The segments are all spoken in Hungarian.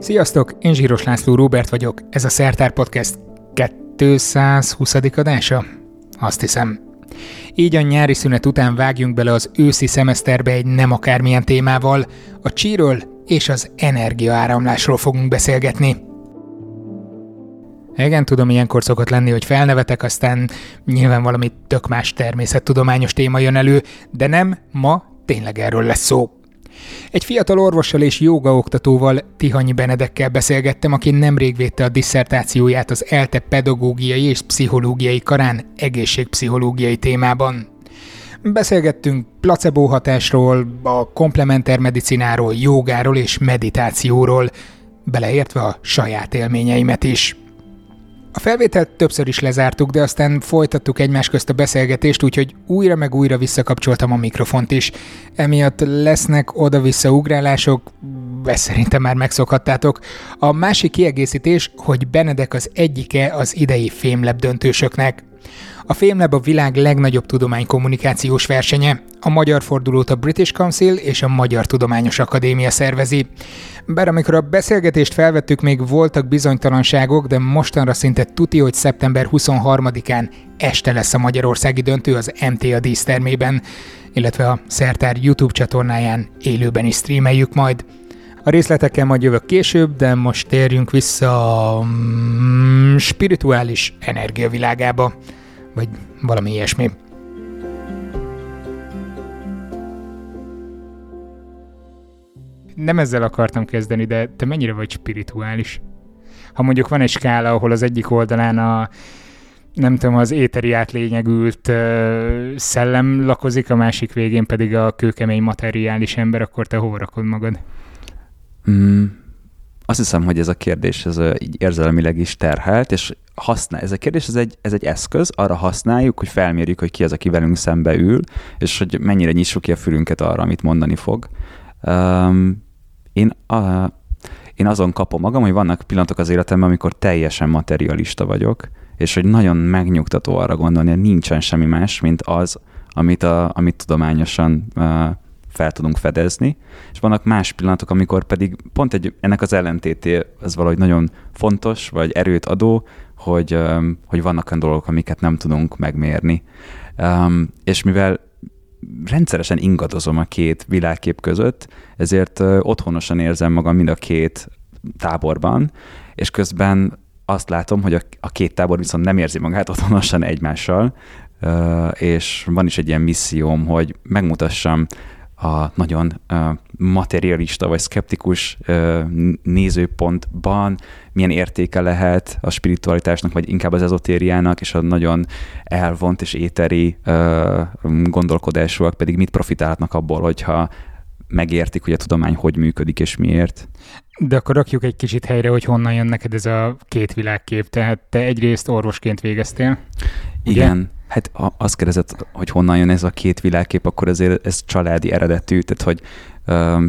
Sziasztok, én Zsíros László Róbert vagyok, ez a Szertár Podcast 220. adása? Azt hiszem. Így a nyári szünet után vágjunk bele az őszi szemeszterbe egy nem akármilyen témával, a csíről és az energiaáramlásról fogunk beszélgetni. Igen, tudom, ilyenkor szokott lenni, hogy felnevetek, aztán nyilván valami tök más természettudományos téma jön elő, de nem, ma tényleg erről lesz szó. Egy fiatal orvossal és jogaoktatóval, Tihanyi Benedekkel beszélgettem, aki nemrég védte a disszertációját az ELTE pedagógiai és pszichológiai karán egészségpszichológiai témában. Beszélgettünk placebo hatásról, a komplementer medicináról, jogáról és meditációról, beleértve a saját élményeimet is. A felvételt többször is lezártuk, de aztán folytattuk egymás közt a beszélgetést, úgyhogy újra meg újra visszakapcsoltam a mikrofont is. Emiatt lesznek oda-vissza ugrálások, ezt szerintem már megszokhattátok. A másik kiegészítés, hogy Benedek az egyike az idei fémleb döntősöknek. A Fémlab a világ legnagyobb tudománykommunikációs versenye. A magyar fordulót a British Council és a Magyar Tudományos Akadémia szervezi. Bár amikor a beszélgetést felvettük, még voltak bizonytalanságok, de mostanra szinte tuti, hogy szeptember 23-án este lesz a magyarországi döntő az MTA dísztermében, illetve a Szertár YouTube csatornáján élőben is streameljük majd. A részletekkel majd jövök később, de most térjünk vissza a mm, spirituális energiavilágába, vagy valami ilyesmi. Nem ezzel akartam kezdeni, de te mennyire vagy spirituális? Ha mondjuk van egy skála, ahol az egyik oldalán a nem tudom, az éteri átlényegült uh, szellem lakozik, a másik végén pedig a kőkemény materiális ember, akkor te hova rakod magad? Mm, azt hiszem, hogy ez a kérdés ez így érzelmileg is terhelt, és használ, ez a kérdés, ez egy, ez egy eszköz, arra használjuk, hogy felmérjük, hogy ki az, aki velünk szembe ül, és hogy mennyire nyissuk ki a fülünket arra, amit mondani fog. Um, én, a, én azon kapom magam, hogy vannak pillanatok az életemben, amikor teljesen materialista vagyok, és hogy nagyon megnyugtató arra gondolni, hogy nincsen semmi más, mint az, amit, a, amit tudományosan uh, fel tudunk fedezni, és vannak más pillanatok, amikor pedig pont egy, ennek az ellentété az valahogy nagyon fontos, vagy erőt adó, hogy, hogy vannak olyan dolgok, amiket nem tudunk megmérni. És mivel rendszeresen ingadozom a két világkép között, ezért otthonosan érzem magam mind a két táborban, és közben azt látom, hogy a, két tábor viszont nem érzi magát otthonosan egymással, és van is egy ilyen misszióm, hogy megmutassam a nagyon materialista vagy skeptikus nézőpontban milyen értéke lehet a spiritualitásnak, vagy inkább az ezotériának, és a nagyon elvont és éteri gondolkodásúak pedig mit profitálhatnak abból, hogyha megértik, hogy a tudomány hogy működik és miért. De akkor rakjuk egy kicsit helyre, hogy honnan jön neked ez a két világkép. Tehát te egyrészt orvosként végeztél. Igen. Hát ha azt kérdezed, hogy honnan jön ez a két világkép, akkor azért ez családi eredetű, tehát hogy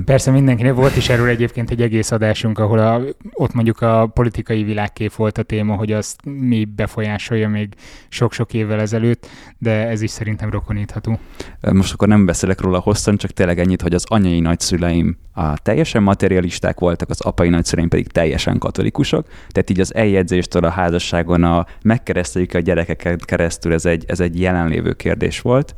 Persze mindenkinek volt is erről egyébként egy egész adásunk, ahol a, ott mondjuk a politikai világkép volt a téma, hogy azt mi befolyásolja még sok-sok évvel ezelőtt, de ez is szerintem rokonítható. Most akkor nem beszélek róla hosszan, csak tényleg ennyit, hogy az anyai nagyszüleim a teljesen materialisták voltak, az apai nagyszüleim pedig teljesen katolikusok, tehát így az eljegyzéstől a házasságon a megkereszteljük a gyerekeket keresztül, ez egy, ez egy jelenlévő kérdés volt.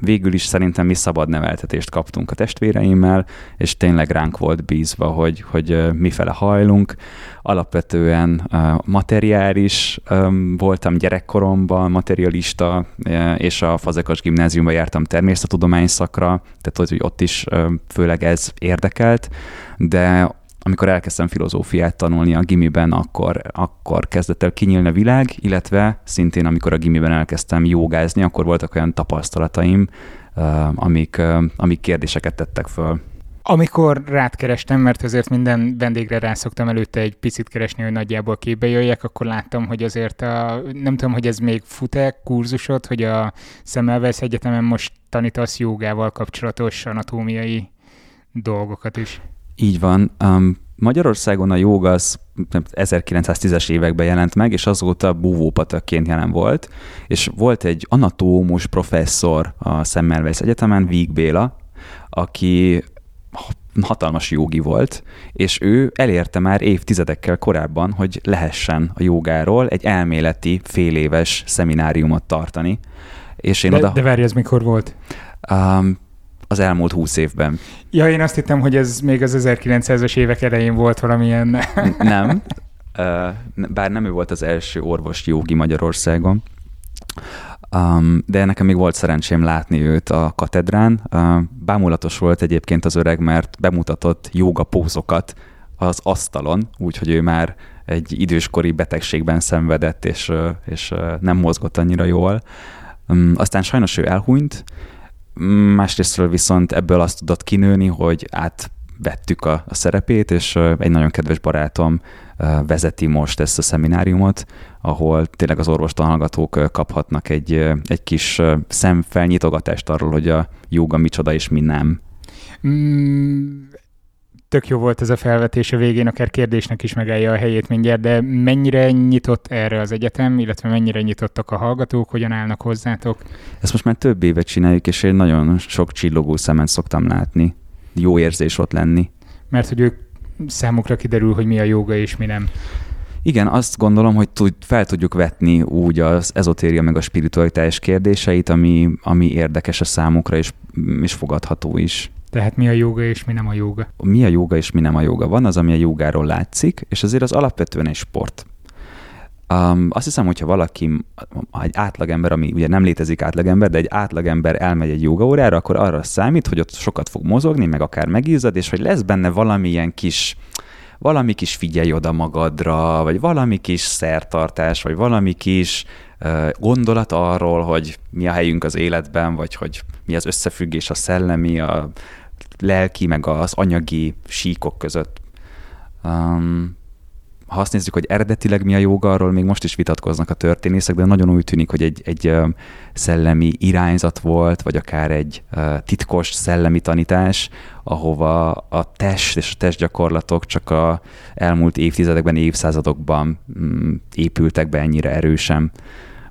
Végül is szerintem mi szabad neveltetést kaptunk a testvéreimmel, és tényleg ránk volt bízva, hogy, hogy mifele hajlunk. Alapvetően materiális voltam gyerekkoromban, materialista, és a Fazekas gimnáziumban jártam természettudomány szakra, tehát hogy ott is főleg ez érdekelt, de amikor elkezdtem filozófiát tanulni a gimiben, akkor, akkor kezdett el kinyílni a világ, illetve szintén amikor a gimiben elkezdtem jogázni, akkor voltak olyan tapasztalataim, amik, amik kérdéseket tettek föl. Amikor rád kerestem, mert azért minden vendégre rá előtte egy picit keresni, hogy nagyjából képbe jöjjek, akkor láttam, hogy azért a, nem tudom, hogy ez még fut-e kurzusod, hogy a Szemelvesz Egyetemen most tanítasz jogával kapcsolatos anatómiai dolgokat is. Így van. Um, Magyarországon a joga az 1910-es években jelent meg, és azóta búvópatakként jelen volt, és volt egy anatómus professzor a Semmelweis Egyetemen, Víg Béla, aki hatalmas jogi volt, és ő elérte már évtizedekkel korábban, hogy lehessen a jogáról egy elméleti féléves szemináriumot tartani. És én de, oda... de várj, ez mikor volt? Um, az elmúlt húsz évben. Ja, én azt hittem, hogy ez még az 1900-as évek elején volt valamilyen... nem, bár nem ő volt az első orvos jogi Magyarországon, Um, de nekem még volt szerencsém látni őt a katedrán. Bámulatos volt egyébként az öreg, mert bemutatott joga pózokat az asztalon, úgyhogy ő már egy időskori betegségben szenvedett, és, és nem mozgott annyira jól. Um, aztán sajnos ő elhunyt, másrésztről viszont ebből azt tudott kinőni, hogy átvettük a, a szerepét, és egy nagyon kedves barátom vezeti most ezt a szemináriumot, ahol tényleg az orvostanhallgatók kaphatnak egy, egy kis szemfelnyitogatást arról, hogy a joga micsoda és mi nem. Mm, tök jó volt ez a felvetés a végén, akár kérdésnek is megállja a helyét mindjárt, de mennyire nyitott erre az egyetem, illetve mennyire nyitottak a hallgatók, hogyan állnak hozzátok? Ezt most már több évet csináljuk, és én nagyon sok csillogó szemet szoktam látni. Jó érzés ott lenni. Mert hogy ők számukra kiderül, hogy mi a joga és mi nem. Igen, azt gondolom, hogy tud, fel tudjuk vetni úgy az ezotéria meg a spiritualitás kérdéseit, ami, ami érdekes a számukra, és, és fogadható is. Tehát mi a joga és mi nem a joga? Mi a joga és mi nem a joga? Van az, ami a jogáról látszik, és azért az alapvetően egy sport. Um, azt hiszem, hogyha valaki, egy átlagember, ami ugye nem létezik átlagember, de egy átlagember elmegy egy jogaórára, akkor arra számít, hogy ott sokat fog mozogni, meg akár megízad, és hogy lesz benne valamilyen kis valami kis figyelj oda magadra, vagy valami kis szertartás, vagy valami kis gondolat arról, hogy mi a helyünk az életben, vagy hogy mi az összefüggés a szellemi, a lelki, meg az anyagi síkok között. Um, ha azt nézzük, hogy eredetileg mi a joga, arról még most is vitatkoznak a történészek, de nagyon úgy tűnik, hogy egy, egy szellemi irányzat volt, vagy akár egy titkos szellemi tanítás, ahova a test és a testgyakorlatok csak a elmúlt évtizedekben, évszázadokban mm, épültek be ennyire erősen.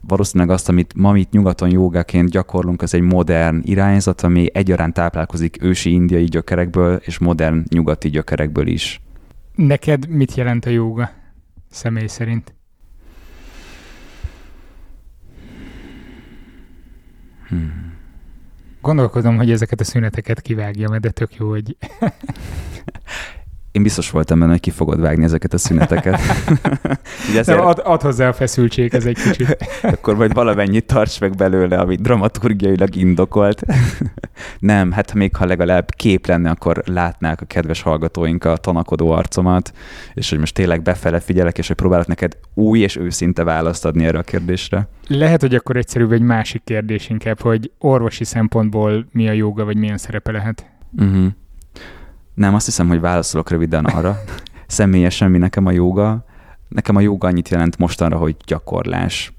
Valószínűleg azt, amit ma itt nyugaton jogáként gyakorlunk, az egy modern irányzat, ami egyaránt táplálkozik ősi indiai gyökerekből és modern nyugati gyökerekből is. Neked mit jelent a jóga személy szerint? Hmm. Gondolkodom, hogy ezeket a szüneteket kivágjam, de tök jó, hogy... Én biztos voltam benne, hogy ki fogod vágni ezeket a szüneteket. ezért... ad, ad hozzá a feszültség, ez egy kicsit. Akkor majd valamennyit tarts meg belőle, ami dramaturgiailag indokolt. Nem, hát még ha legalább kép lenne, akkor látnák a kedves hallgatóink a tanakodó arcomat, és hogy most tényleg befele figyelek, és hogy próbálok neked új és őszinte választ adni erre a kérdésre. Lehet, hogy akkor egyszerűbb egy másik kérdés inkább, hogy orvosi szempontból mi a joga, vagy milyen szerepe lehet? Uh-huh. Nem, azt hiszem, hogy válaszolok röviden arra. Személyesen mi nekem a joga? Nekem a joga annyit jelent mostanra, hogy gyakorlás.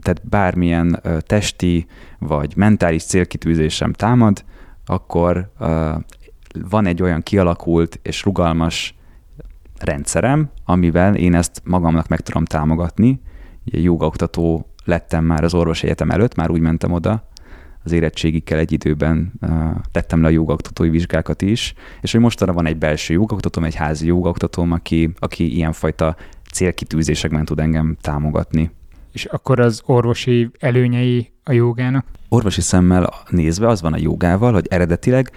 Tehát bármilyen testi vagy mentális célkitűzésem támad, akkor van egy olyan kialakult és rugalmas rendszerem, amivel én ezt magamnak meg tudom támogatni. Ugye jogaoktató lettem már az orvos egyetem előtt, már úgy mentem oda, az érettségikkel egy időben uh, tettem le a jogoktatói vizsgákat is, és hogy mostanra van egy belső jogoktatóm, egy házi jogoktatóm, aki, aki ilyenfajta célkitűzésekben tud engem támogatni. És akkor az orvosi előnyei a jogának? Orvosi szemmel nézve az van a jogával, hogy eredetileg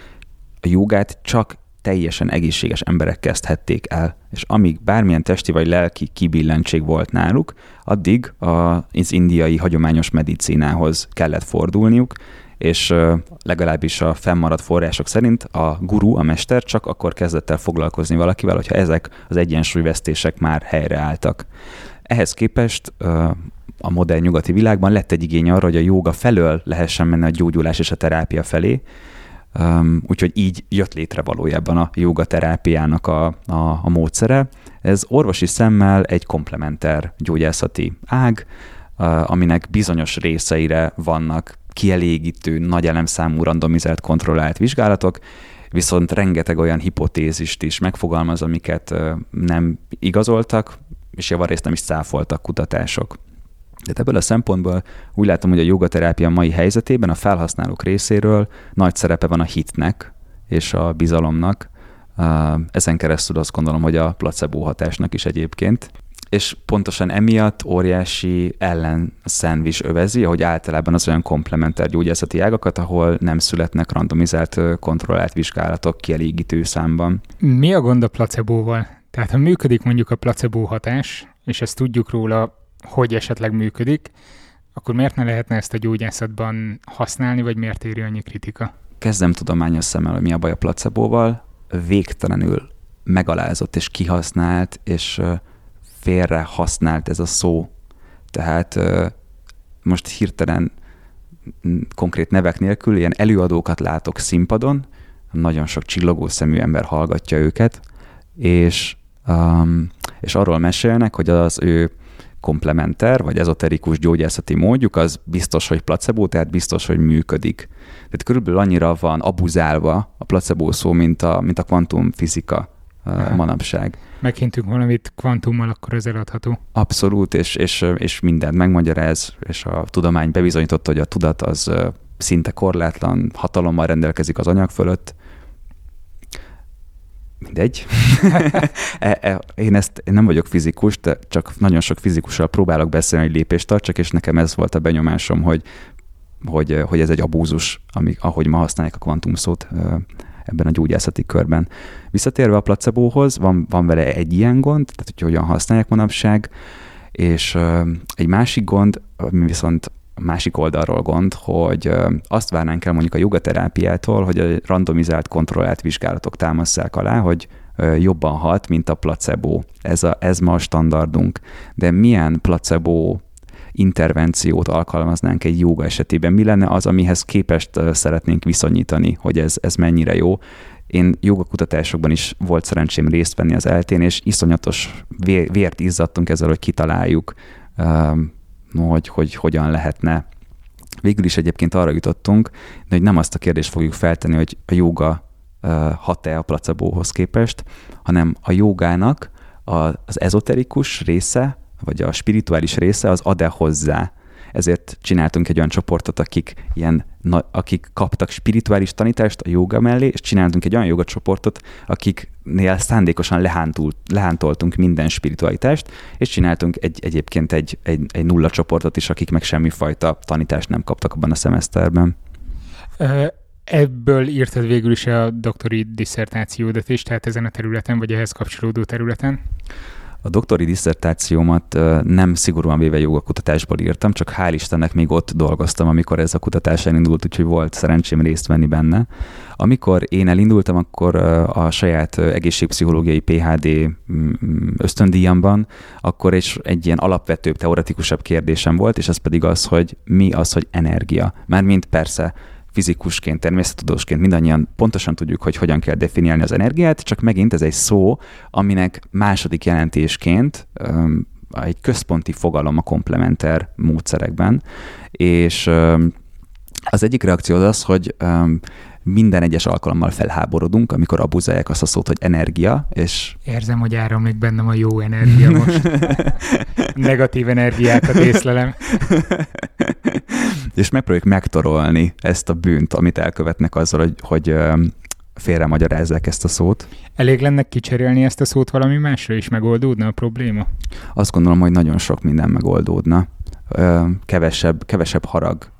a jogát csak teljesen egészséges emberek kezdhették el, és amíg bármilyen testi vagy lelki kibillentség volt náluk, addig az indiai hagyományos medicínához kellett fordulniuk, és legalábbis a fennmaradt források szerint a guru, a mester csak akkor kezdett el foglalkozni valakivel, hogyha ezek az egyensúlyvesztések már helyreálltak. Ehhez képest a modern nyugati világban lett egy igény arra, hogy a jóga felől lehessen menni a gyógyulás és a terápia felé, Um, úgyhogy így jött létre valójában a jogaterápiának a, a, a módszere. Ez orvosi szemmel egy komplementer gyógyászati ág, uh, aminek bizonyos részeire vannak kielégítő, nagy elemszámú randomizált kontrollált vizsgálatok, viszont rengeteg olyan hipotézist is megfogalmaz, amiket nem igazoltak, és javarészt nem is száfoltak kutatások. De ebből a szempontból úgy látom, hogy a jogaterápia mai helyzetében a felhasználók részéről nagy szerepe van a hitnek és a bizalomnak, Ezen keresztül azt gondolom, hogy a placebo hatásnak is egyébként és pontosan emiatt óriási ellen szendvics övezi, ahogy általában az olyan komplementer gyógyászati ágakat, ahol nem születnek randomizált, kontrollált vizsgálatok kielégítő számban. Mi a gond a placebóval? Tehát ha működik mondjuk a placebo hatás, és ezt tudjuk róla, hogy esetleg működik, akkor miért ne lehetne ezt a gyógyászatban használni, vagy miért éri annyi kritika? Kezdem tudományos szemmel, hogy mi a baj a placebóval. Végtelenül megalázott és kihasznált, és félre használt ez a szó. Tehát most hirtelen konkrét nevek nélkül ilyen előadókat látok színpadon, nagyon sok csillogó szemű ember hallgatja őket, és, um, és arról mesélnek, hogy az ő komplementer, vagy ezoterikus gyógyászati módjuk, az biztos, hogy placebo, tehát biztos, hogy működik. Tehát körülbelül annyira van abuzálva a placebo szó, mint a, mint a kvantumfizika uh, manapság. Meghintünk valamit kvantummal, akkor ez eladható. Abszolút, és, és, és mindent megmagyaráz, és a tudomány bebizonyította, hogy a tudat az szinte korlátlan hatalommal rendelkezik az anyag fölött, mindegy. e, e, én ezt én nem vagyok fizikus, de csak nagyon sok fizikussal próbálok beszélni, hogy lépést tartsak, és nekem ez volt a benyomásom, hogy, hogy, hogy ez egy abúzus, ami, ahogy ma használják a kvantum szót ebben a gyógyászati körben. Visszatérve a placebóhoz, van, van vele egy ilyen gond, tehát hogy hogyan használják manapság, és egy másik gond, ami viszont másik oldalról gond, hogy azt várnánk el mondjuk a jogaterápiától, hogy a randomizált, kontrollált vizsgálatok támasszák alá, hogy jobban hat, mint a placebo. Ez, a, ez ma a standardunk. De milyen placebo intervenciót alkalmaznánk egy joga esetében? Mi lenne az, amihez képest szeretnénk viszonyítani, hogy ez, ez mennyire jó? Én jogakutatásokban is volt szerencsém részt venni az eltén, és iszonyatos vért izzadtunk ezzel, hogy kitaláljuk, hogy, hogy hogyan lehetne. Végül is egyébként arra jutottunk, de hogy nem azt a kérdést fogjuk feltenni, hogy a joga hat-e a placebóhoz képest, hanem a jogának az ezoterikus része, vagy a spirituális része az ad-e hozzá ezért csináltunk egy olyan csoportot, akik, ilyen, akik kaptak spirituális tanítást a joga mellé, és csináltunk egy olyan joga csoportot, akiknél szándékosan lehántult, lehántoltunk minden spiritualitást, és csináltunk egy, egyébként egy, egy, egy nulla csoportot is, akik meg semmifajta tanítást nem kaptak abban a szemeszterben. Ebből írtad végül is a doktori diszertációdat is, tehát ezen a területen, vagy ehhez kapcsolódó területen? A doktori diszertációmat nem szigorúan véve jogakutatásból írtam, csak hál' Istennek még ott dolgoztam, amikor ez a kutatás elindult, úgyhogy volt szerencsém részt venni benne. Amikor én elindultam, akkor a saját egészségpszichológiai PHD ösztöndíjamban, akkor egy, egy ilyen alapvetőbb, teoretikusabb kérdésem volt, és ez pedig az, hogy mi az, hogy energia. Mármint persze fizikusként, természettudósként mindannyian pontosan tudjuk, hogy hogyan kell definiálni az energiát, csak megint ez egy szó, aminek második jelentésként um, egy központi fogalom a komplementer módszerekben, és um, az egyik reakció az az, hogy um, minden egyes alkalommal felháborodunk, amikor abuzálják azt a szót, hogy energia, és... Érzem, hogy áramlik bennem a jó energia most. Negatív energiákat észlelem. és megpróbáljuk megtorolni ezt a bűnt, amit elkövetnek azzal, hogy, hogy félre magyarázzák ezt a szót. Elég lenne kicserélni ezt a szót valami másra, és megoldódna a probléma? Azt gondolom, hogy nagyon sok minden megoldódna. Kevesebb, kevesebb harag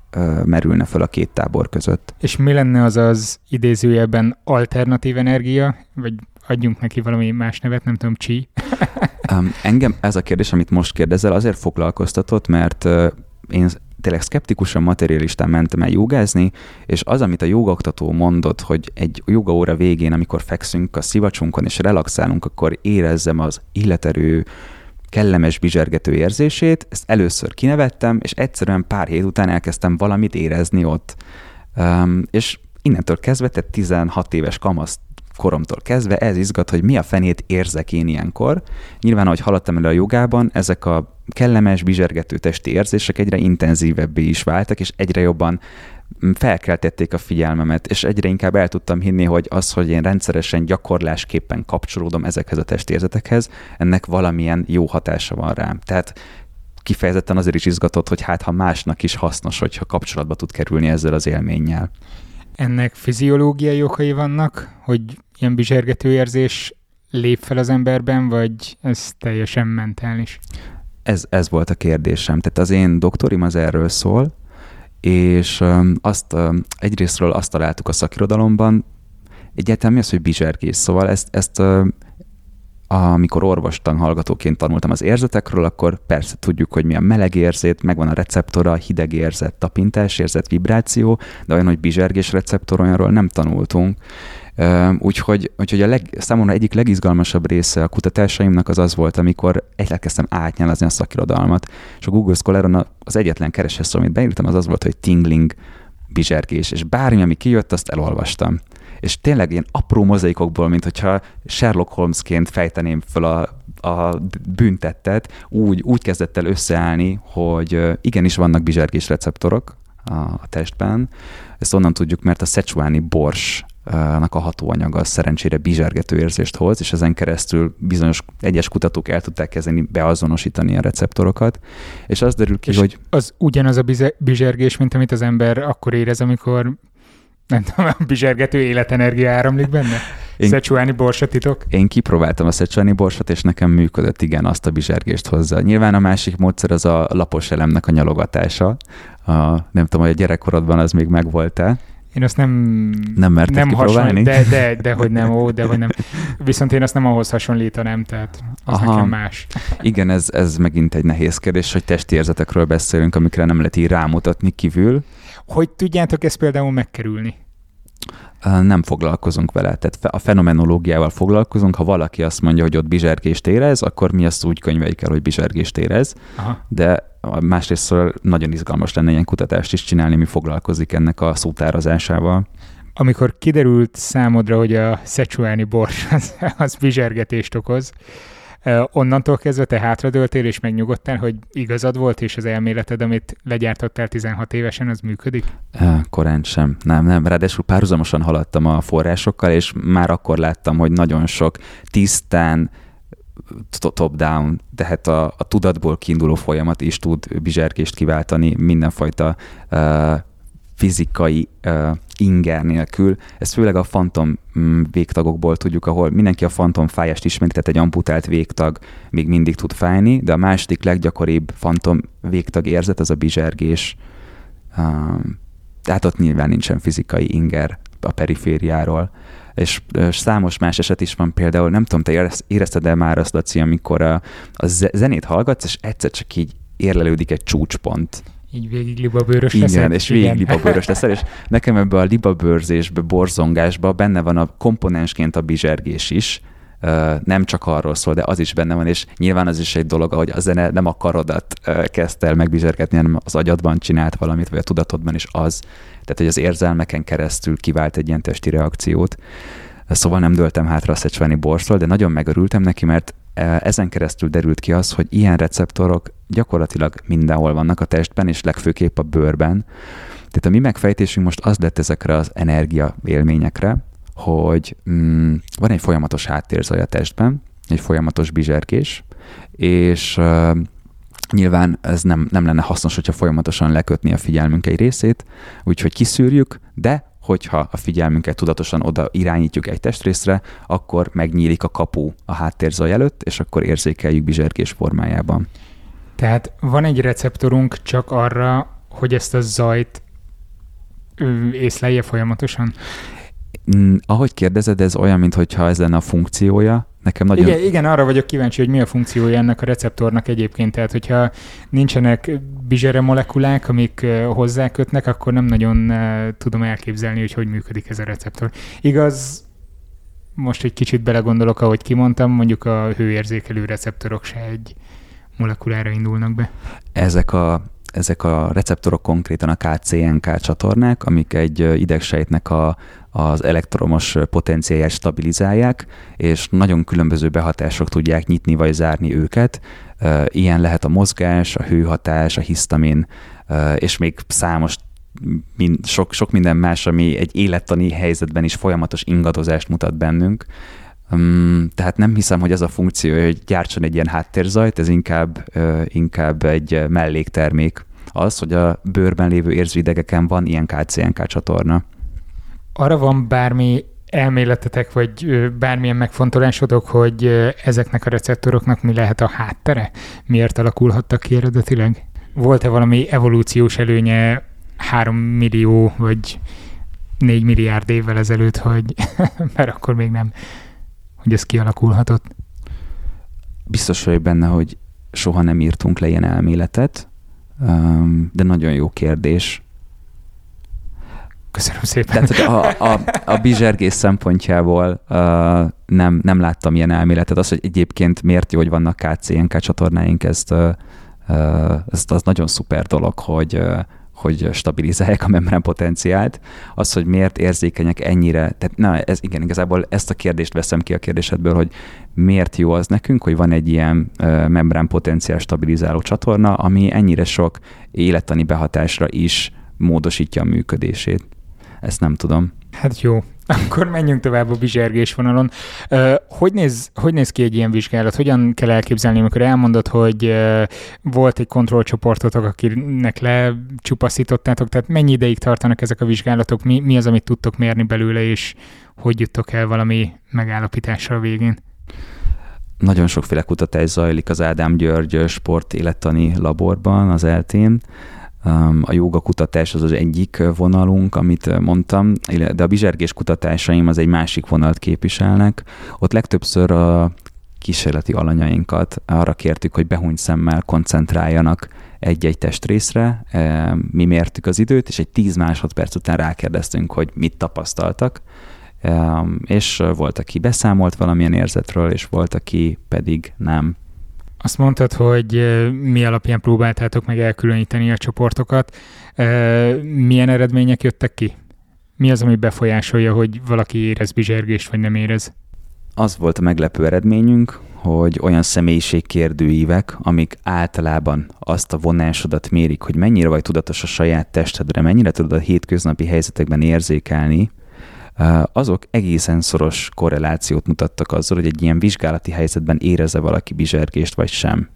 merülne föl a két tábor között. És mi lenne az az idézőjelben alternatív energia, vagy adjunk neki valami más nevet, nem tudom, um, engem ez a kérdés, amit most kérdezel, azért foglalkoztatott, mert én tényleg szkeptikusan, materialistán mentem el jogázni, és az, amit a jogoktató mondott, hogy egy jogaóra végén, amikor fekszünk a szivacsunkon és relaxálunk, akkor érezzem az illeterő, kellemes bizsergető érzését, ezt először kinevettem, és egyszerűen pár hét után elkezdtem valamit érezni ott. Um, és innentől kezdve, tehát 16 éves kamasz koromtól kezdve ez izgat, hogy mi a fenét érzek én ilyenkor. Nyilván, ahogy haladtam el a jogában, ezek a kellemes, bizsergető testi érzések egyre intenzívebbé is váltak, és egyre jobban felkeltették a figyelmemet, és egyre inkább el tudtam hinni, hogy az, hogy én rendszeresen gyakorlásképpen kapcsolódom ezekhez a testérzetekhez, ennek valamilyen jó hatása van rám. Tehát kifejezetten azért is izgatott, hogy hát ha másnak is hasznos, hogyha kapcsolatba tud kerülni ezzel az élménnyel. Ennek fiziológiai okai vannak, hogy ilyen bizsergető érzés lép fel az emberben, vagy ez teljesen mentális? Ez, ez volt a kérdésem. Tehát az én doktorim az erről szól, és azt egyrésztről azt találtuk a szakirodalomban, egyáltalán mi az, hogy bizsergés. Szóval ezt, ezt amikor orvostan hallgatóként tanultam az érzetekről, akkor persze tudjuk, hogy mi a meleg érzet, megvan a receptora, hideg érzet, tapintás érzet, vibráció, de olyan, hogy bizsergés receptor olyanról nem tanultunk. Úgyhogy, úgyhogy a leg, számomra egyik legizgalmasabb része a kutatásaimnak az az volt, amikor elkezdtem átnyálazni a szakirodalmat, és a Google Scholaron az egyetlen keresés amit beírtam, az az volt, hogy tingling, bizsergés, és bármi, ami kijött, azt elolvastam és tényleg ilyen apró mozaikokból, mint hogyha Sherlock Holmesként fejteném föl a, a büntettet, úgy, úgy kezdett el összeállni, hogy igenis vannak bizsergés receptorok a, a testben. Ezt onnan tudjuk, mert a szecsuáni bors a hatóanyaga szerencsére bizsergető érzést hoz, és ezen keresztül bizonyos egyes kutatók el tudták kezdeni beazonosítani a receptorokat, és az derül ki, és hogy... Az ugyanaz a bizsergés, mint amit az ember akkor érez, amikor nem tudom, a bizsergető életenergia áramlik benne? Én, Szecsuáni borsot titok? Én kipróbáltam a szecsuáni borsot, és nekem működött, igen, azt a bizsergést hozzá. Nyilván a másik módszer az a lapos elemnek a nyalogatása. A, nem tudom, hogy a gyerekkorodban az még megvolt-e. Én azt nem, nem merted nem kipróbálni? de, de, de, hogy nem, ó, de hogy nem. Viszont én azt nem ahhoz hasonlítanám, tehát az Aha. nekem más. Igen, ez, ez megint egy nehéz kérdés, hogy testi érzetekről beszélünk, amikre nem lehet így rámutatni kívül. Hogy tudjátok ezt például megkerülni? nem foglalkozunk vele. Tehát a fenomenológiával foglalkozunk. Ha valaki azt mondja, hogy ott bizsergést érez, akkor mi azt úgy könyveljük el, hogy bizsergést érez. Aha. De másrészt nagyon izgalmas lenne ilyen kutatást is csinálni, mi foglalkozik ennek a szótározásával. Amikor kiderült számodra, hogy a szecsuáni bors az, az bizsergetést okoz, Onnantól kezdve te hátradőltél és megnyugodtál, hogy igazad volt, és az elméleted, amit legyártottál 16 évesen, az működik? Korán sem. Nem, nem. Ráadásul párhuzamosan haladtam a forrásokkal, és már akkor láttam, hogy nagyon sok tisztán, top-down, tehát a, a tudatból kiinduló folyamat is tud bizserkést kiváltani mindenfajta uh, fizikai uh, inger nélkül. Ezt főleg a fantom mm, végtagokból tudjuk, ahol mindenki a fantom fájást ismeri, tehát egy amputált végtag még mindig tud fájni, de a második leggyakoribb fantom végtag érzet az a bizsergés. Uh, tehát ott nyilván nincsen fizikai inger a perifériáról. És, és számos más eset is van, például nem tudom, te érezted el már azt, Laci, amikor a, a zenét hallgatsz, és egyszer csak így érlelődik egy csúcspont így végig libabőrös Igen, és végig Igen. libabőrös leszel, és nekem ebbe a libabőrzésbe, borzongásba benne van a komponensként a bizsergés is, nem csak arról szól, de az is benne van, és nyilván az is egy dolog, hogy a zene nem a karodat kezdte el megbizsergetni, hanem az agyadban csinált valamit, vagy a tudatodban is az. Tehát, hogy az érzelmeken keresztül kivált egy ilyen testi reakciót. Szóval nem döltem hátra a szecsváni borstól, de nagyon megörültem neki, mert ezen keresztül derült ki az, hogy ilyen receptorok gyakorlatilag mindenhol vannak a testben, és legfőképp a bőrben. Tehát a mi megfejtésünk most az lett ezekre az energia élményekre, hogy mm, van egy folyamatos háttérzaj a testben, egy folyamatos bizserkés, és uh, nyilván ez nem, nem lenne hasznos, hogyha folyamatosan lekötni a figyelmünk egy részét, úgyhogy kiszűrjük, de hogyha a figyelmünket tudatosan oda irányítjuk egy testrészre, akkor megnyílik a kapu a háttérzaj előtt, és akkor érzékeljük bizsergés formájában. Tehát van egy receptorunk csak arra, hogy ezt a zajt észlelje folyamatosan? Mm, ahogy kérdezed, ez olyan, mintha ez lenne a funkciója, Nekem nagyon... Igen, igen, arra vagyok kíváncsi, hogy mi a funkciója ennek a receptornak egyébként. Tehát, hogyha nincsenek bizsere molekulák, amik hozzákötnek, akkor nem nagyon tudom elképzelni, hogy hogy működik ez a receptor. Igaz, most egy kicsit belegondolok, ahogy kimondtam, mondjuk a hőérzékelő receptorok se egy molekulára indulnak be. Ezek a ezek a receptorok konkrétan a KCNK csatornák, amik egy idegsejtnek a, az elektromos potenciáját stabilizálják, és nagyon különböző behatások tudják nyitni vagy zárni őket. Ilyen lehet a mozgás, a hőhatás, a hisztamin, és még számos sok, sok minden más, ami egy élettani helyzetben is folyamatos ingadozást mutat bennünk. Tehát nem hiszem, hogy ez a funkció, hogy gyártson egy ilyen háttérzajt, ez inkább, inkább egy melléktermék. Az, hogy a bőrben lévő érzőidegeken van ilyen KCNK csatorna. Arra van bármi elméletetek, vagy bármilyen megfontolásodok, hogy ezeknek a receptoroknak mi lehet a háttere? Miért alakulhattak ki eredetileg? Volt-e valami evolúciós előnye 3 millió vagy 4 milliárd évvel ezelőtt, hogy mert akkor még nem, hogy ez kialakulhatott? Biztos vagyok benne, hogy soha nem írtunk le ilyen elméletet, de nagyon jó kérdés. Köszönöm szépen. Tehát a, a, a bizsergés szempontjából uh, nem, nem láttam ilyen elméletet. Az, hogy egyébként miért jó, hogy vannak KCNK csatornáink, ezt, uh, ezt az nagyon szuper dolog, hogy, uh, hogy stabilizálják a membrán potenciált. Az, hogy miért érzékenyek ennyire, tehát na, ez igen, igazából ezt a kérdést veszem ki a kérdésedből, hogy miért jó az nekünk, hogy van egy ilyen membrán potenciál stabilizáló csatorna, ami ennyire sok élettani behatásra is módosítja a működését. Ezt nem tudom. Hát jó, akkor menjünk tovább a bizsergés vonalon. Hogy, néz, hogy néz ki egy ilyen vizsgálat? Hogyan kell elképzelni, amikor elmondod, hogy volt egy kontrollcsoportotok, akinek lecsupaszítottátok, tehát mennyi ideig tartanak ezek a vizsgálatok? Mi, mi az, amit tudtok mérni belőle, és hogy juttok el valami megállapításra a végén? Nagyon sokféle kutatás zajlik az Ádám György sport élettani laborban, az eltén. A joga kutatás az az egyik vonalunk, amit mondtam, de a bizsergés kutatásaim az egy másik vonalt képviselnek. Ott legtöbbször a kísérleti alanyainkat arra kértük, hogy behuny szemmel koncentráljanak egy-egy testrészre, mi mértük az időt, és egy 10 másodperc után rákérdeztünk, hogy mit tapasztaltak, és volt, aki beszámolt valamilyen érzetről, és volt, aki pedig nem. Azt mondtad, hogy mi alapján próbáltátok meg elkülöníteni a csoportokat. Milyen eredmények jöttek ki? Mi az, ami befolyásolja, hogy valaki érez bizsergést, vagy nem érez? Az volt a meglepő eredményünk, hogy olyan személyiségkérdőívek, amik általában azt a vonásodat mérik, hogy mennyire vagy tudatos a saját testedre, mennyire tudod a hétköznapi helyzetekben érzékelni, azok egészen szoros korrelációt mutattak azzal, hogy egy ilyen vizsgálati helyzetben éreze valaki bizsergést vagy sem.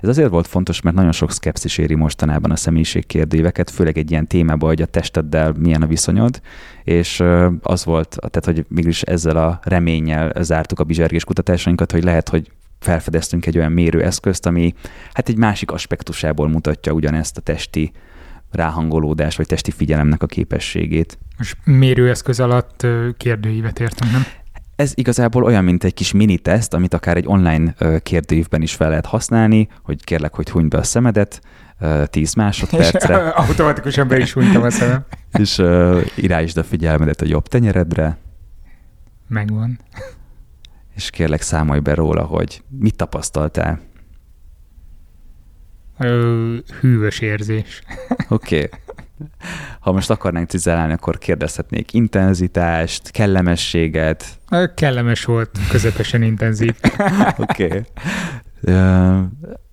Ez azért volt fontos, mert nagyon sok szkepszis éri mostanában a személyiségkérdőíveket, főleg egy ilyen témában, hogy a testeddel milyen a viszonyod, és az volt, tehát hogy mégis ezzel a reménnyel zártuk a bizsergés kutatásainkat, hogy lehet, hogy felfedeztünk egy olyan mérőeszközt, ami hát egy másik aspektusából mutatja ugyanezt a testi ráhangolódás vagy testi figyelemnek a képességét. Most mérőeszköz alatt kérdőívet értem, nem? Ez igazából olyan, mint egy kis mini teszt, amit akár egy online kérdőívben is fel lehet használni, hogy kérlek, hogy huny be a szemedet, 10 másodpercre. És automatikusan be is hunytam a szemem. és uh, irányítsd a figyelmedet a jobb tenyeredre. Megvan. És kérlek számolj be róla, hogy mit tapasztaltál. Ö, hűvös érzés. Oké. Okay. Ha most akarnánk cizelálni, akkor kérdezhetnék intenzitást, kellemességet. Kellemes volt, közepesen intenzív. Oké. Okay.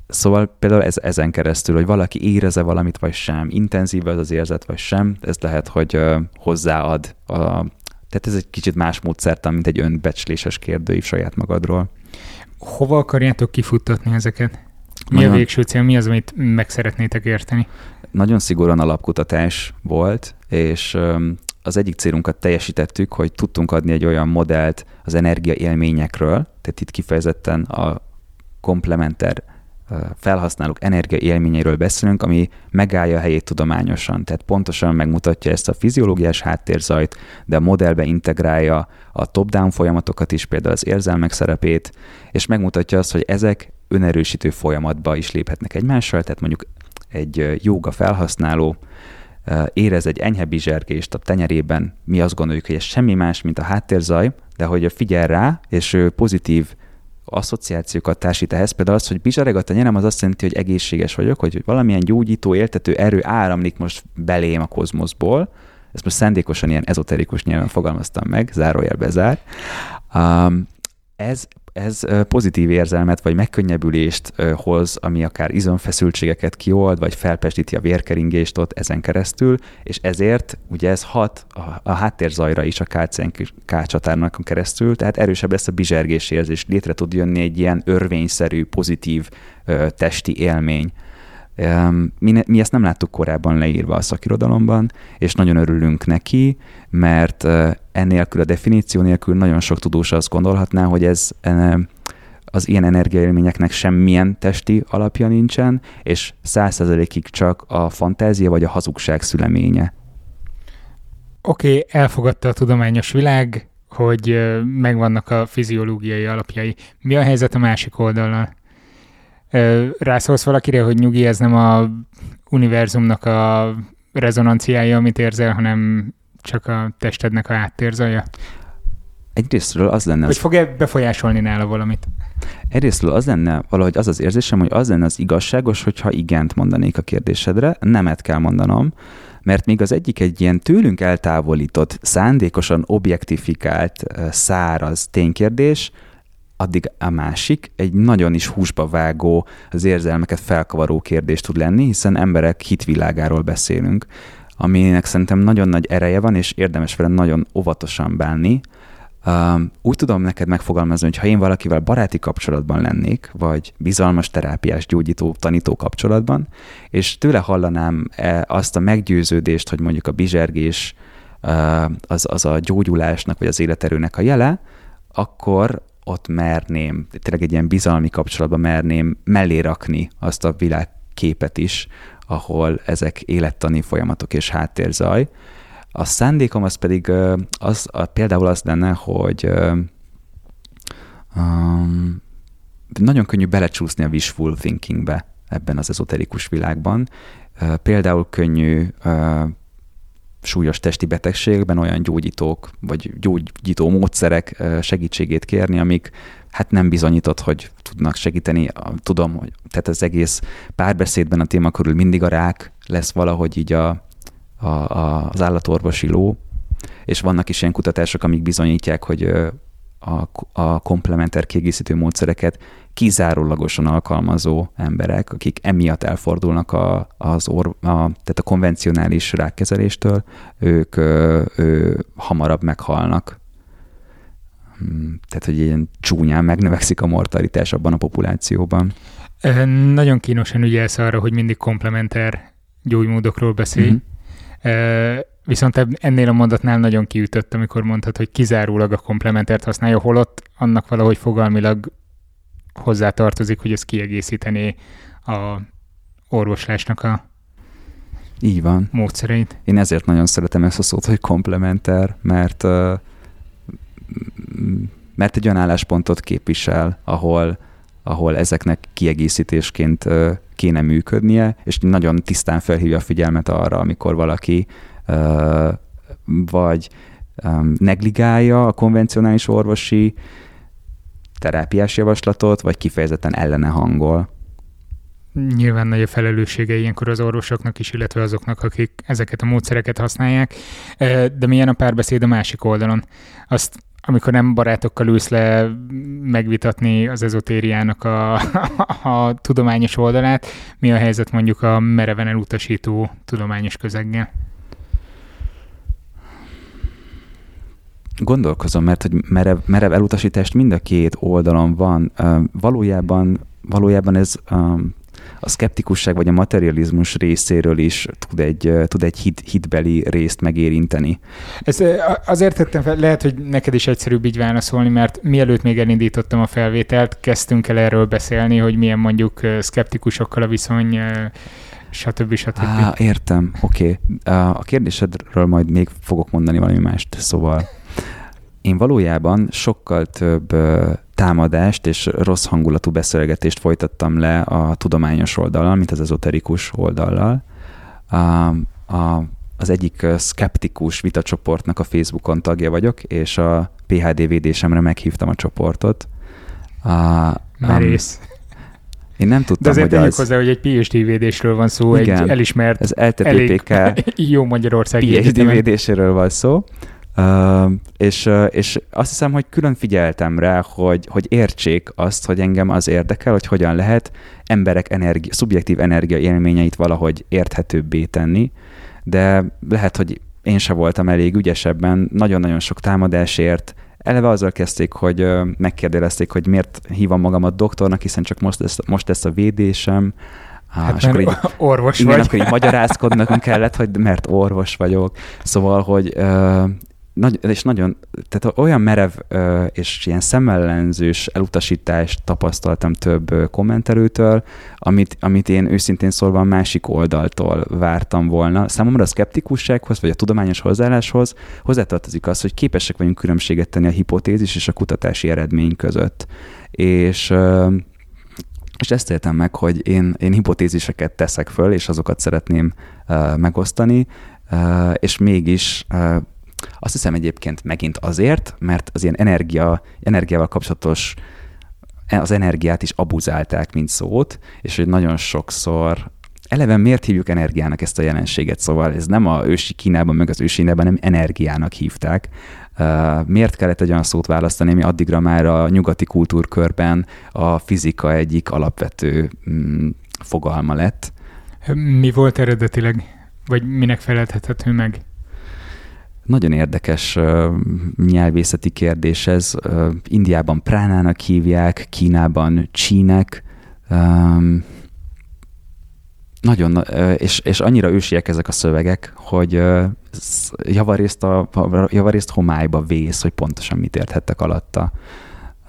Szóval például ez, ezen keresztül, hogy valaki éreze valamit, vagy sem, intenzív az az érzet, vagy sem, ez lehet, hogy hozzáad a, tehát ez egy kicsit más módszertan, mint egy önbecsléses kérdőív saját magadról. Hova akarjátok kifuttatni ezeket? Mi Nagyon... a végső cél? Mi az, amit meg szeretnétek érteni? Nagyon szigorúan alapkutatás volt, és az egyik célunkat teljesítettük, hogy tudtunk adni egy olyan modellt az energiaélményekről, tehát itt kifejezetten a komplementer felhasználók energiaélményeiről beszélünk, ami megállja a helyét tudományosan. Tehát pontosan megmutatja ezt a fiziológiás háttérzajt, de a modellbe integrálja a top-down folyamatokat is, például az érzelmek szerepét, és megmutatja azt, hogy ezek önerősítő folyamatba is léphetnek egymással, tehát mondjuk egy jóga felhasználó érez egy enyhe bizsergést a tenyerében, mi azt gondoljuk, hogy ez semmi más, mint a háttérzaj, de hogy figyel rá, és pozitív asszociációkat társít ehhez, például az, hogy bizsereg a tenyerem, az azt jelenti, hogy egészséges vagyok, hogy valamilyen gyógyító, éltető erő áramlik most belém a kozmoszból, ezt most szándékosan ilyen ezoterikus nyelven fogalmaztam meg, zárójel bezár. Um, ez ez pozitív érzelmet vagy megkönnyebbülést hoz, ami akár izomfeszültségeket kiold, vagy felpestíti a vérkeringést ott ezen keresztül, és ezért ugye ez hat a, háttérzajra is a KCNK csatárnak keresztül, tehát erősebb lesz a bizsergés érzés, létre tud jönni egy ilyen örvényszerű, pozitív testi élmény. Mi, mi ezt nem láttuk korábban leírva a szakirodalomban, és nagyon örülünk neki, mert ennélkül a definíció nélkül nagyon sok tudós azt gondolhatná, hogy ez az ilyen energiaélményeknek semmilyen testi alapja nincsen, és százszerzelékig csak a fantázia vagy a hazugság szüleménye. Oké, okay, elfogadta a tudományos világ, hogy megvannak a fiziológiai alapjai. Mi a helyzet a másik oldalon? Rászólsz valakire, hogy nyugi, ez nem a univerzumnak a rezonanciája, amit érzel, hanem csak a testednek a áttérzaja? Egyrésztről az lenne... Hogy fog-e befolyásolni nála valamit? Egyrésztről az lenne valahogy az az érzésem, hogy az lenne az igazságos, hogyha igent mondanék a kérdésedre, nemet kell mondanom, mert még az egyik egy ilyen tőlünk eltávolított, szándékosan objektifikált, száraz ténykérdés, addig a másik egy nagyon is húsba vágó, az érzelmeket felkavaró kérdés tud lenni, hiszen emberek hitvilágáról beszélünk, aminek szerintem nagyon nagy ereje van, és érdemes vele nagyon óvatosan bánni, úgy tudom neked megfogalmazni, hogy ha én valakivel baráti kapcsolatban lennék, vagy bizalmas terápiás gyógyító tanító kapcsolatban, és tőle hallanám e azt a meggyőződést, hogy mondjuk a bizsergés uh, az, az a gyógyulásnak, vagy az életerőnek a jele, akkor ott merném, tényleg egy ilyen bizalmi kapcsolatban merném mellé rakni azt a világképet is, ahol ezek élettani folyamatok és háttérzaj, a szándékom az pedig az, a, például az lenne, hogy um, nagyon könnyű belecsúszni a wishful thinkingbe ebben az ezoterikus világban. Például könnyű súlyos testi betegségben olyan gyógyítók vagy gyógyító módszerek segítségét kérni, amik hát nem bizonyított, hogy tudnak segíteni. Tudom, hogy tehát az egész párbeszédben a téma körül mindig a rák lesz valahogy így a, a, a, az állatorvosi ló, és vannak is ilyen kutatások, amik bizonyítják, hogy a, a komplementer kiegészítő módszereket kizárólagosan alkalmazó emberek, akik emiatt elfordulnak a, az or, a, tehát a konvencionális rákkezeléstől, ők ő, ő, hamarabb meghalnak. Hmm, tehát, hogy ilyen csúnyán megnövekszik a mortalitás abban a populációban. Nagyon kínosan ügyelsz arra, hogy mindig komplementer gyógymódokról beszélj. Mm-hmm Viszont ennél a mondatnál nagyon kiütött, amikor mondtad, hogy kizárólag a komplementert használja, holott annak valahogy fogalmilag hozzá tartozik, hogy ez kiegészítené a orvoslásnak a így van. módszereit. Én ezért nagyon szeretem ezt a szót, hogy komplementer, mert mert egy olyan álláspontot képvisel, ahol, ahol ezeknek kiegészítésként kéne működnie, és nagyon tisztán felhívja a figyelmet arra, amikor valaki vagy negligálja a konvencionális orvosi terápiás javaslatot, vagy kifejezetten ellene hangol. Nyilván nagy a felelőssége ilyenkor az orvosoknak is, illetve azoknak, akik ezeket a módszereket használják. De milyen a párbeszéd a másik oldalon? Azt amikor nem barátokkal ülsz le megvitatni az ezotériának a, a, a tudományos oldalát, mi a helyzet mondjuk a mereven elutasító tudományos közeggel? Gondolkozom, mert hogy merev, merev elutasítást mind a két oldalon van. Valójában, valójában ez a szkeptikusság vagy a materializmus részéről is tud egy, tud egy hit, hitbeli részt megérinteni. Ez azért tettem fel, lehet, hogy neked is egyszerűbb így válaszolni, mert mielőtt még elindítottam a felvételt, kezdtünk el erről beszélni, hogy milyen mondjuk szkeptikusokkal a viszony, stb. stb. Á, értem, oké. Okay. A kérdésedről majd még fogok mondani valami mást, szóval én valójában sokkal több támadást és rossz hangulatú beszélgetést folytattam le a tudományos oldallal, mint az ezoterikus oldallal. A, a, az egyik skeptikus vitacsoportnak a Facebookon tagja vagyok, és a PHD védésemre meghívtam a csoportot. A, Merész. Én nem tudtam, De azért hogy az... hozzá, hogy egy PhD védésről van szó, Igen, egy elismert, ez LTPPK elég jó Magyarország PhD védéséről van szó. Uh, és, uh, és azt hiszem, hogy külön figyeltem rá, hogy, hogy értsék azt, hogy engem az érdekel, hogy hogyan lehet emberek energi, szubjektív energia élményeit valahogy érthetőbbé tenni, de lehet, hogy én se voltam elég ügyesebben, nagyon-nagyon sok támadásért, eleve azzal kezdték, hogy uh, megkérdezték, hogy miért hívom magamat doktornak, hiszen csak most lesz, most lesz a védésem, hát és akkor így, orvos igen, vagy. akkor így magyarázkodnak kellett, hogy mert orvos vagyok. Szóval, hogy uh, nagy, és nagyon, tehát olyan merev és ilyen szemellenzős elutasítást tapasztaltam több kommentelőtől, amit, amit én őszintén szólva a másik oldaltól vártam volna. Számomra a szkeptikussághoz, vagy a tudományos hozzáálláshoz hozzátartozik az, hogy képesek vagyunk különbséget tenni a hipotézis és a kutatási eredmény között. És és ezt értem meg, hogy én, én hipotéziseket teszek föl, és azokat szeretném uh, megosztani, uh, és mégis uh, azt hiszem egyébként megint azért, mert az ilyen energia, energiával kapcsolatos az energiát is abuzálták, mint szót, és hogy nagyon sokszor eleve miért hívjuk energiának ezt a jelenséget? Szóval ez nem a ősi Kínában, meg az ősi Indiában, nem energiának hívták. Miért kellett egy olyan szót választani, ami addigra már a nyugati kultúrkörben a fizika egyik alapvető mm, fogalma lett? Mi volt eredetileg? Vagy minek feleltethető meg? Nagyon érdekes uh, nyelvészeti kérdés ez. Uh, Indiában pránának hívják, Kínában csínek. Um, nagyon, és, és annyira ősiek ezek a szövegek, hogy javarészt, a, javarészt homályba vész, hogy pontosan mit érthettek alatta.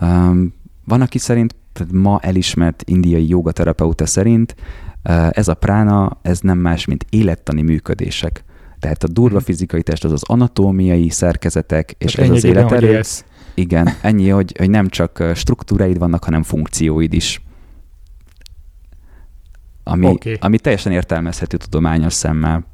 Um, van, aki szerint, ma elismert indiai jogaterapeuta szerint ez a prána, ez nem más, mint élettani működések. Tehát a durva mhm. fizikai test az az anatómiai szerkezetek, és hát ez az életerő. Igen, ennyi, hogy, hogy nem csak struktúráid vannak, hanem funkcióid is. Ami, okay. ami teljesen értelmezhető tudományos szemmel.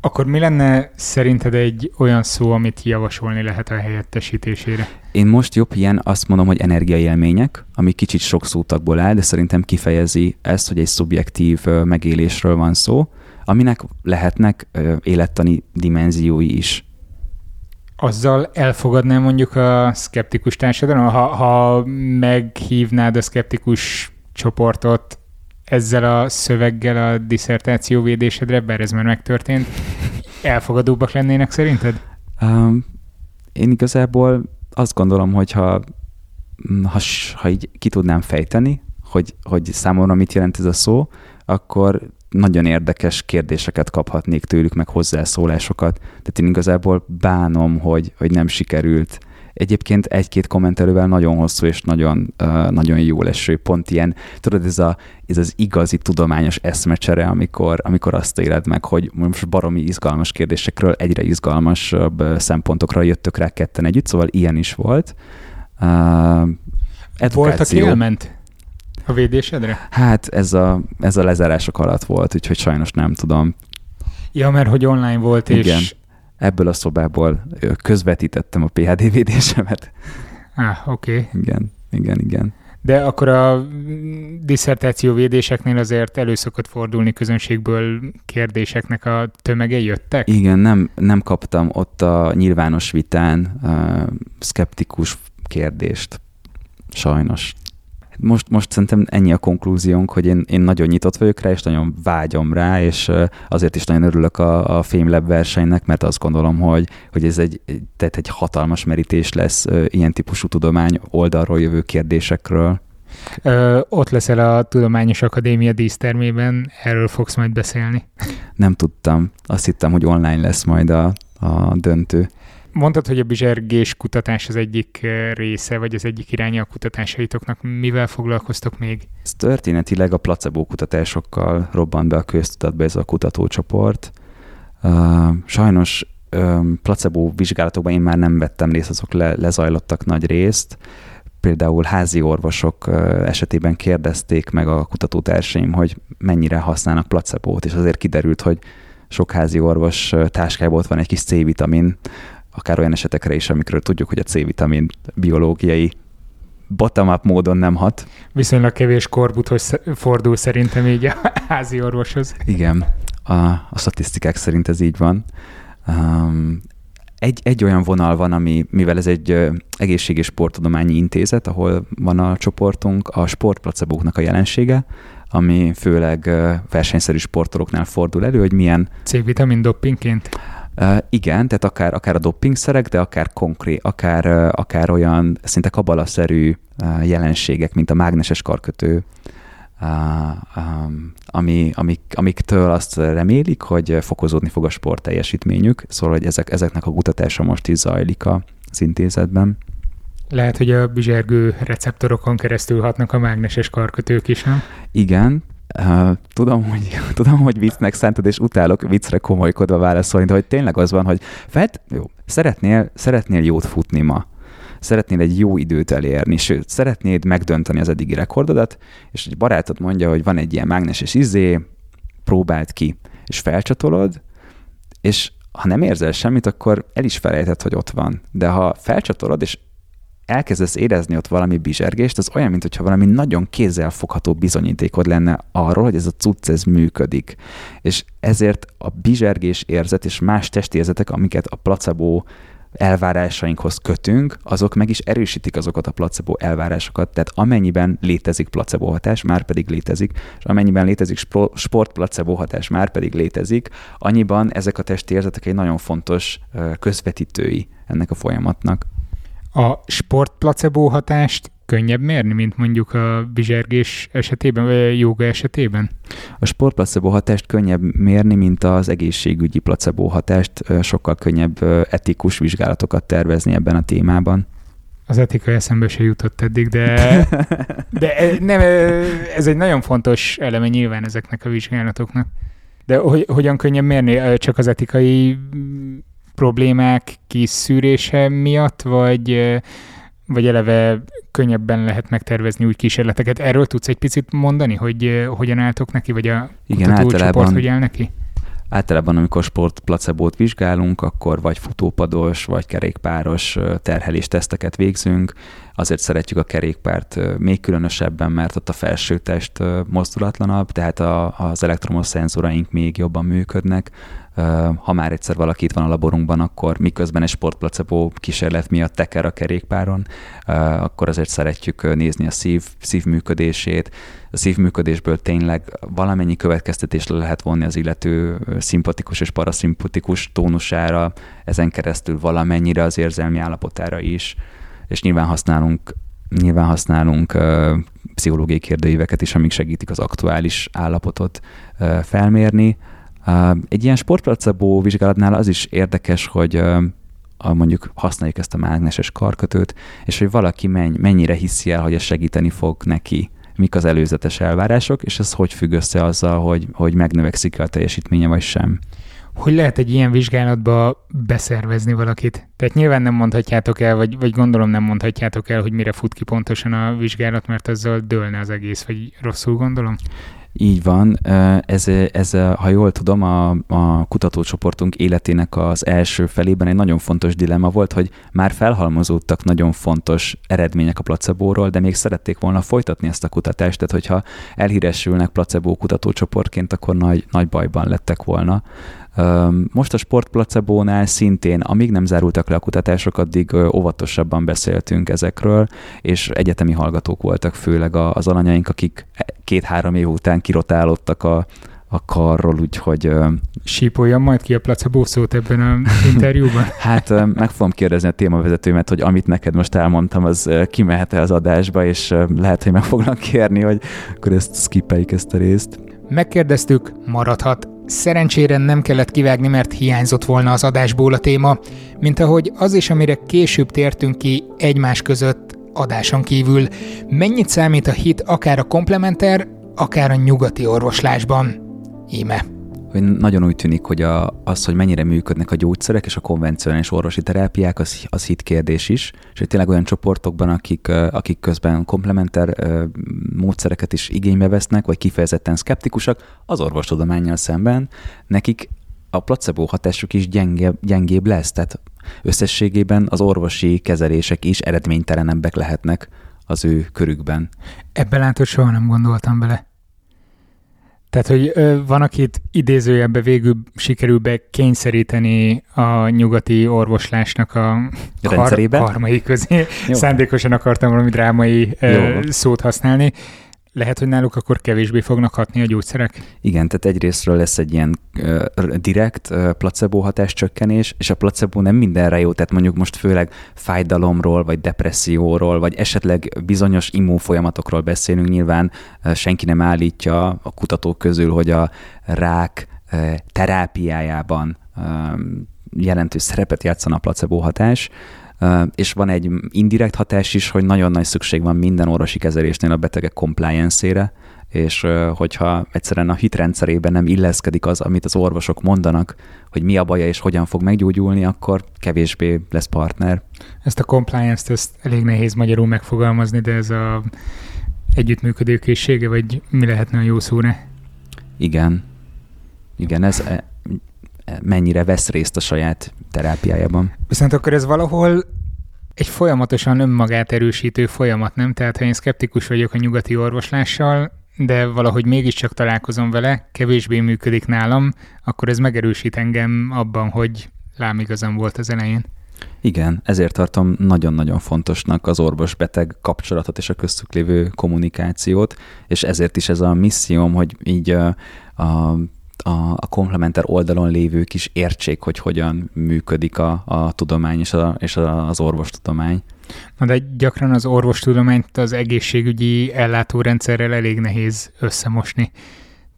Akkor mi lenne szerinted egy olyan szó, amit javasolni lehet a helyettesítésére? Én most jobb ilyen azt mondom, hogy energiaélmények, ami kicsit sok szótagból áll, de szerintem kifejezi ezt, hogy egy szubjektív megélésről van szó aminek lehetnek élettani dimenziói is. Azzal elfogadnám mondjuk a szkeptikus társadalom, ha, ha meghívnád a szkeptikus csoportot ezzel a szöveggel a diszertáció védésedre, bár ez már megtörtént, elfogadóbbak lennének szerinted? Um, én igazából azt gondolom, hogy ha, ha, ha így ki tudnám fejteni, hogy, hogy számomra mit jelent ez a szó, akkor nagyon érdekes kérdéseket kaphatnék tőlük, meg hozzászólásokat. Tehát én igazából bánom, hogy, hogy nem sikerült. Egyébként egy-két kommentelővel nagyon hosszú és nagyon, uh, nagyon jó leső, pont ilyen, tudod, ez, a, ez az igazi tudományos eszmecsere, amikor, amikor azt éled meg, hogy most baromi izgalmas kérdésekről egyre izgalmasabb szempontokra jöttök rá ketten együtt, szóval ilyen is volt. Uh, Volt, aki elment? A védésedre? Hát ez a, ez a lezárások alatt volt, úgyhogy sajnos nem tudom. Ja, mert hogy online volt, Igen. és... Ebből a szobából közvetítettem a PHD védésemet. Ah, oké. Okay. Igen, igen, igen. De akkor a diszertáció védéseknél azért előszokott fordulni közönségből kérdéseknek a tömege jöttek? Igen, nem, nem kaptam ott a nyilvános vitán uh, szkeptikus kérdést. Sajnos most, most szerintem ennyi a konklúziónk, hogy én, én nagyon nyitott vagyok rá, és nagyon vágyom rá, és azért is nagyon örülök a, a FameLab versenynek, mert azt gondolom, hogy, hogy ez egy, tehát egy hatalmas merítés lesz ilyen típusú tudomány oldalról jövő kérdésekről. Ö, ott leszel a Tudományos Akadémia dísztermében, erről fogsz majd beszélni. Nem tudtam. Azt hittem, hogy online lesz majd a, a döntő. Mondtad, hogy a bizsergés kutatás az egyik eh, része, vagy az egyik iránya a kutatásaitoknak. Mivel foglalkoztok még? Ez történetileg a placebo kutatásokkal robbant be a köztudatba ez a kutatócsoport. Sajnos placebo vizsgálatokban én már nem vettem részt, azok le, lezajlottak nagy részt. Például házi orvosok esetében kérdezték meg a kutatótársaim, hogy mennyire használnak placebót, és azért kiderült, hogy sok házi orvos táskából ott van egy kis C-vitamin, akár olyan esetekre is, amikről tudjuk, hogy a C-vitamin biológiai bottom-up módon nem hat. Viszonylag kevés korbuthoz fordul szerintem így a házi orvoshoz. Igen, a, a statisztikák szerint ez így van. Um, egy, egy olyan vonal van, ami, mivel ez egy egészség- és sporttudományi intézet, ahol van a csoportunk, a sportplacebóknak a jelensége, ami főleg versenyszerű sportolóknál fordul elő, hogy milyen... C-vitamin doppingként? Uh, igen, tehát akár, akár a doppingszerek, de akár konkrét, akár, uh, akár olyan szinte kabalaszerű uh, jelenségek, mint a mágneses karkötő, ami, amik, amiktől azt remélik, hogy fokozódni fog a sport teljesítményük, szóval hogy ezek, ezeknek a kutatása most is zajlik az intézetben. Lehet, hogy a bizsergő receptorokon keresztül hatnak a mágneses karkötők is, nem? Igen, tudom, hogy, tudom, hogy viccnek szántad, és utálok viccre komolykodva válaszolni, de hogy tényleg az van, hogy felt, jó, szeretnél, szeretnél jót futni ma, szeretnél egy jó időt elérni, sőt, szeretnéd megdönteni az eddigi rekordodat, és egy barátod mondja, hogy van egy ilyen mágneses izé, próbáld ki, és felcsatolod, és ha nem érzel semmit, akkor el is felejtett, hogy ott van. De ha felcsatolod, és elkezdesz érezni ott valami bizsergést, az olyan, mintha valami nagyon kézzelfogható bizonyítékod lenne arról, hogy ez a cucc ez működik. És ezért a bizsergés érzet és más testérzetek, amiket a placebo elvárásainkhoz kötünk, azok meg is erősítik azokat a placebo elvárásokat. Tehát amennyiben létezik placebo hatás, már pedig létezik, és amennyiben létezik sport placebo hatás, már pedig létezik, annyiban ezek a testi érzetek egy nagyon fontos közvetítői ennek a folyamatnak. A sport placebo hatást könnyebb mérni, mint mondjuk a bizsergés esetében, vagy a joga esetében? A sport placebo hatást könnyebb mérni, mint az egészségügyi placebo hatást. Sokkal könnyebb etikus vizsgálatokat tervezni ebben a témában. Az etika eszembe se jutott eddig, de, de nem, ez egy nagyon fontos eleme nyilván ezeknek a vizsgálatoknak. De hogy, hogyan könnyebb mérni? Csak az etikai problémák kiszűrése miatt, vagy, vagy eleve könnyebben lehet megtervezni új kísérleteket. Erről tudsz egy picit mondani, hogy hogyan álltok neki, vagy a Igen, általában, hogy áll neki? Általában, amikor sport placebót vizsgálunk, akkor vagy futópados, vagy kerékpáros terhelés teszteket végzünk. Azért szeretjük a kerékpárt még különösebben, mert ott a felső test mozdulatlanabb, tehát a, az elektromos szenzoraink még jobban működnek ha már egyszer valaki itt van a laborunkban, akkor miközben egy sportplacebo kísérlet miatt teker a kerékpáron, akkor azért szeretjük nézni a szív, szívműködését. A szívműködésből tényleg valamennyi következtetést le lehet vonni az illető szimpatikus és paraszimpatikus tónusára, ezen keresztül valamennyire az érzelmi állapotára is, és nyilván használunk nyilván használunk pszichológiai kérdőíveket is, amik segítik az aktuális állapotot felmérni. Egy ilyen sportplacebo vizsgálatnál az is érdekes, hogy mondjuk használjuk ezt a mágneses karkötőt, és hogy valaki mennyire hiszi el, hogy ez segíteni fog neki, mik az előzetes elvárások, és ez hogy függ össze azzal, hogy, hogy megnövekszik a teljesítménye, vagy sem. Hogy lehet egy ilyen vizsgálatba beszervezni valakit? Tehát nyilván nem mondhatjátok el, vagy, vagy gondolom nem mondhatjátok el, hogy mire fut ki pontosan a vizsgálat, mert azzal dőlne az egész, vagy rosszul gondolom? Így van. Ez, ez ha jól tudom, a, a kutatócsoportunk életének az első felében egy nagyon fontos dilemma volt, hogy már felhalmozódtak nagyon fontos eredmények a placebóról, de még szerették volna folytatni ezt a kutatást, tehát hogyha elhíresülnek placebo kutatócsoportként, akkor nagy, nagy bajban lettek volna. Most a sportplacebónál szintén, amíg nem zárultak le a kutatások, addig óvatosabban beszéltünk ezekről, és egyetemi hallgatók voltak főleg az alanyaink, akik két-három év után kirotálódtak a, a karról, úgyhogy... Sípoljam majd ki a placebo szót ebben az interjúban? hát meg fogom kérdezni a témavezetőmet, hogy amit neked most elmondtam, az kimehet-e az adásba, és lehet, hogy meg fognak kérni, hogy akkor ezt skippeljük ezt a részt. Megkérdeztük, maradhat. Szerencsére nem kellett kivágni, mert hiányzott volna az adásból a téma, mint ahogy az is, amire később tértünk ki egymás között adáson kívül. Mennyit számít a hit akár a komplementer, akár a nyugati orvoslásban? Íme hogy nagyon úgy tűnik, hogy a, az, hogy mennyire működnek a gyógyszerek és a konvencionális orvosi terápiák, az, az hit kérdés is, és hogy tényleg olyan csoportokban, akik, akik közben komplementer módszereket is igénybe vesznek, vagy kifejezetten szkeptikusak, az orvostudományjal szemben, nekik a placebo hatásuk is gyengébb, gyengébb lesz, tehát összességében az orvosi kezelések is eredménytelenebbek lehetnek az ő körükben. Ebben látod, soha nem gondoltam bele. Tehát, hogy van, akit idézőjebbe végül sikerül be kényszeríteni a nyugati orvoslásnak a rendszerébe. karmai közé. Jó. Szándékosan akartam valami drámai Jó. szót használni. Lehet, hogy náluk akkor kevésbé fognak hatni a gyógyszerek? Igen, tehát egyrésztről lesz egy ilyen uh, direkt uh, placebo hatás csökkenés, és a placebo nem mindenre jó, tehát mondjuk most főleg fájdalomról, vagy depresszióról, vagy esetleg bizonyos immunfolyamatokról beszélünk, nyilván uh, senki nem állítja a kutatók közül, hogy a rák uh, terápiájában um, jelentős szerepet játszana a placebo hatás, és van egy indirekt hatás is, hogy nagyon nagy szükség van minden orvosi kezelésnél a betegek compliance-ére, és hogyha egyszerűen a hitrendszerében nem illeszkedik az, amit az orvosok mondanak, hogy mi a baja és hogyan fog meggyógyulni, akkor kevésbé lesz partner. Ezt a compliance-t ezt elég nehéz magyarul megfogalmazni, de ez a együttműködőkészsége, vagy mi lehetne a jó szóra? Igen. Igen, ez mennyire vesz részt a saját terápiájában. Viszont akkor ez valahol egy folyamatosan önmagát erősítő folyamat, nem? Tehát ha én szkeptikus vagyok a nyugati orvoslással, de valahogy mégiscsak találkozom vele, kevésbé működik nálam, akkor ez megerősít engem abban, hogy lám igazam volt az elején. Igen, ezért tartom nagyon-nagyon fontosnak az orvos-beteg kapcsolatot és a köztük lévő kommunikációt, és ezért is ez a misszióm, hogy így a, a a, a komplementer oldalon lévők is értsék, hogy hogyan működik a, a tudomány és, a, és az orvostudomány. Na de gyakran az orvostudományt az egészségügyi ellátórendszerrel elég nehéz összemosni.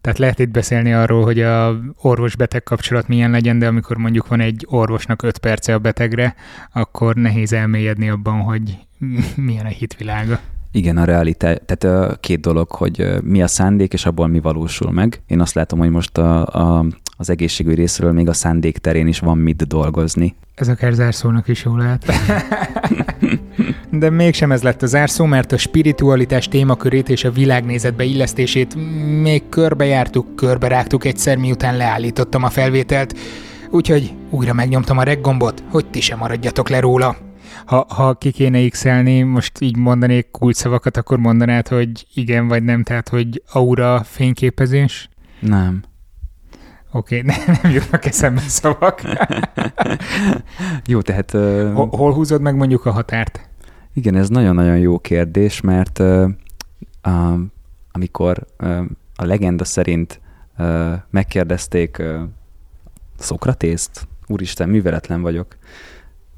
Tehát lehet itt beszélni arról, hogy a orvos-beteg kapcsolat milyen legyen, de amikor mondjuk van egy orvosnak öt perce a betegre, akkor nehéz elmélyedni abban, hogy milyen a hitvilága. Igen, a realitás, tehát két dolog, hogy mi a szándék, és abból mi valósul meg. Én azt látom, hogy most a, a, az egészségügyi részről még a szándék terén is van mit dolgozni. Ez akár zárszónak is jó lehet. De mégsem ez lett a zárszó, mert a spiritualitás témakörét és a világnézetbe illesztését még körbejártuk, körberágtuk egyszer, miután leállítottam a felvételt. Úgyhogy újra megnyomtam a reggombot, hogy ti sem maradjatok le róla ha, ha ki kéne x most így mondanék kulcsszavakat, akkor mondanád, hogy igen vagy nem, tehát hogy aura fényképezés? Nem. Oké, okay, nem, nem jutnak eszembe szavak. jó, tehát... Uh, hol, hol húzod meg mondjuk a határt? Igen, ez nagyon-nagyon jó kérdés, mert uh, uh, amikor uh, a legenda szerint uh, megkérdezték uh, Szokratészt, úristen, műveletlen vagyok,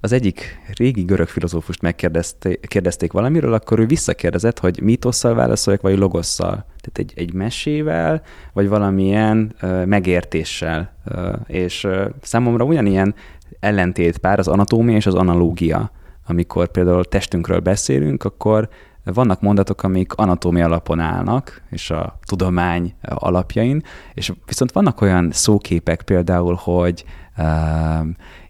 az egyik régi görög filozófust megkérdezték valamiről, akkor ő visszakérdezett, hogy mítosszal válaszoljak, vagy logosszal. Tehát egy, egy mesével, vagy valamilyen uh, megértéssel. Uh, és uh, számomra ugyanilyen ellentét pár az anatómia és az analógia. Amikor például testünkről beszélünk, akkor vannak mondatok, amik anatómia alapon állnak, és a tudomány alapjain, és viszont vannak olyan szóképek például, hogy uh,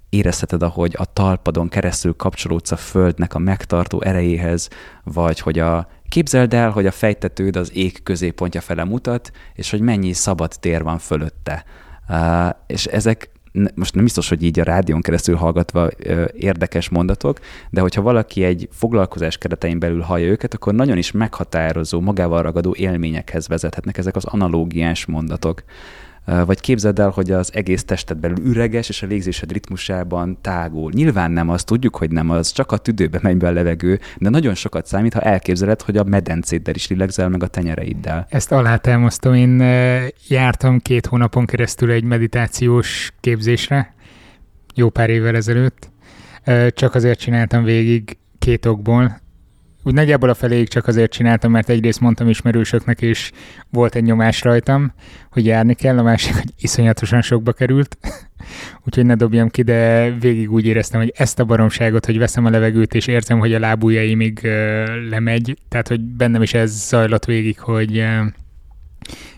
érezheted, ahogy a talpadon keresztül kapcsolódsz a földnek a megtartó erejéhez, vagy hogy a képzeld el, hogy a fejtetőd az ég középpontja fele mutat, és hogy mennyi szabad tér van fölötte. Uh, és ezek most nem biztos, hogy így a rádión keresztül hallgatva ö, érdekes mondatok, de hogyha valaki egy foglalkozás keretein belül hallja őket, akkor nagyon is meghatározó, magával ragadó élményekhez vezethetnek ezek az analógiás mondatok. Vagy képzeld el, hogy az egész tested belül üreges, és a légzésed ritmusában tágul. Nyilván nem az, tudjuk, hogy nem az, csak a tüdőbe megy be a levegő, de nagyon sokat számít, ha elképzeled, hogy a medencéddel is lélegzel, meg a tenyereiddel. Ezt alátámasztom, én jártam két hónapon keresztül egy meditációs képzésre, jó pár évvel ezelőtt. Csak azért csináltam végig két okból úgy nagyjából a feléig csak azért csináltam, mert egyrészt mondtam ismerősöknek, és volt egy nyomás rajtam, hogy járni kell, a másik, hogy iszonyatosan sokba került, úgyhogy ne dobjam ki, de végig úgy éreztem, hogy ezt a baromságot, hogy veszem a levegőt, és érzem, hogy a lábujjaimig uh, lemegy, tehát hogy bennem is ez zajlott végig, hogy uh,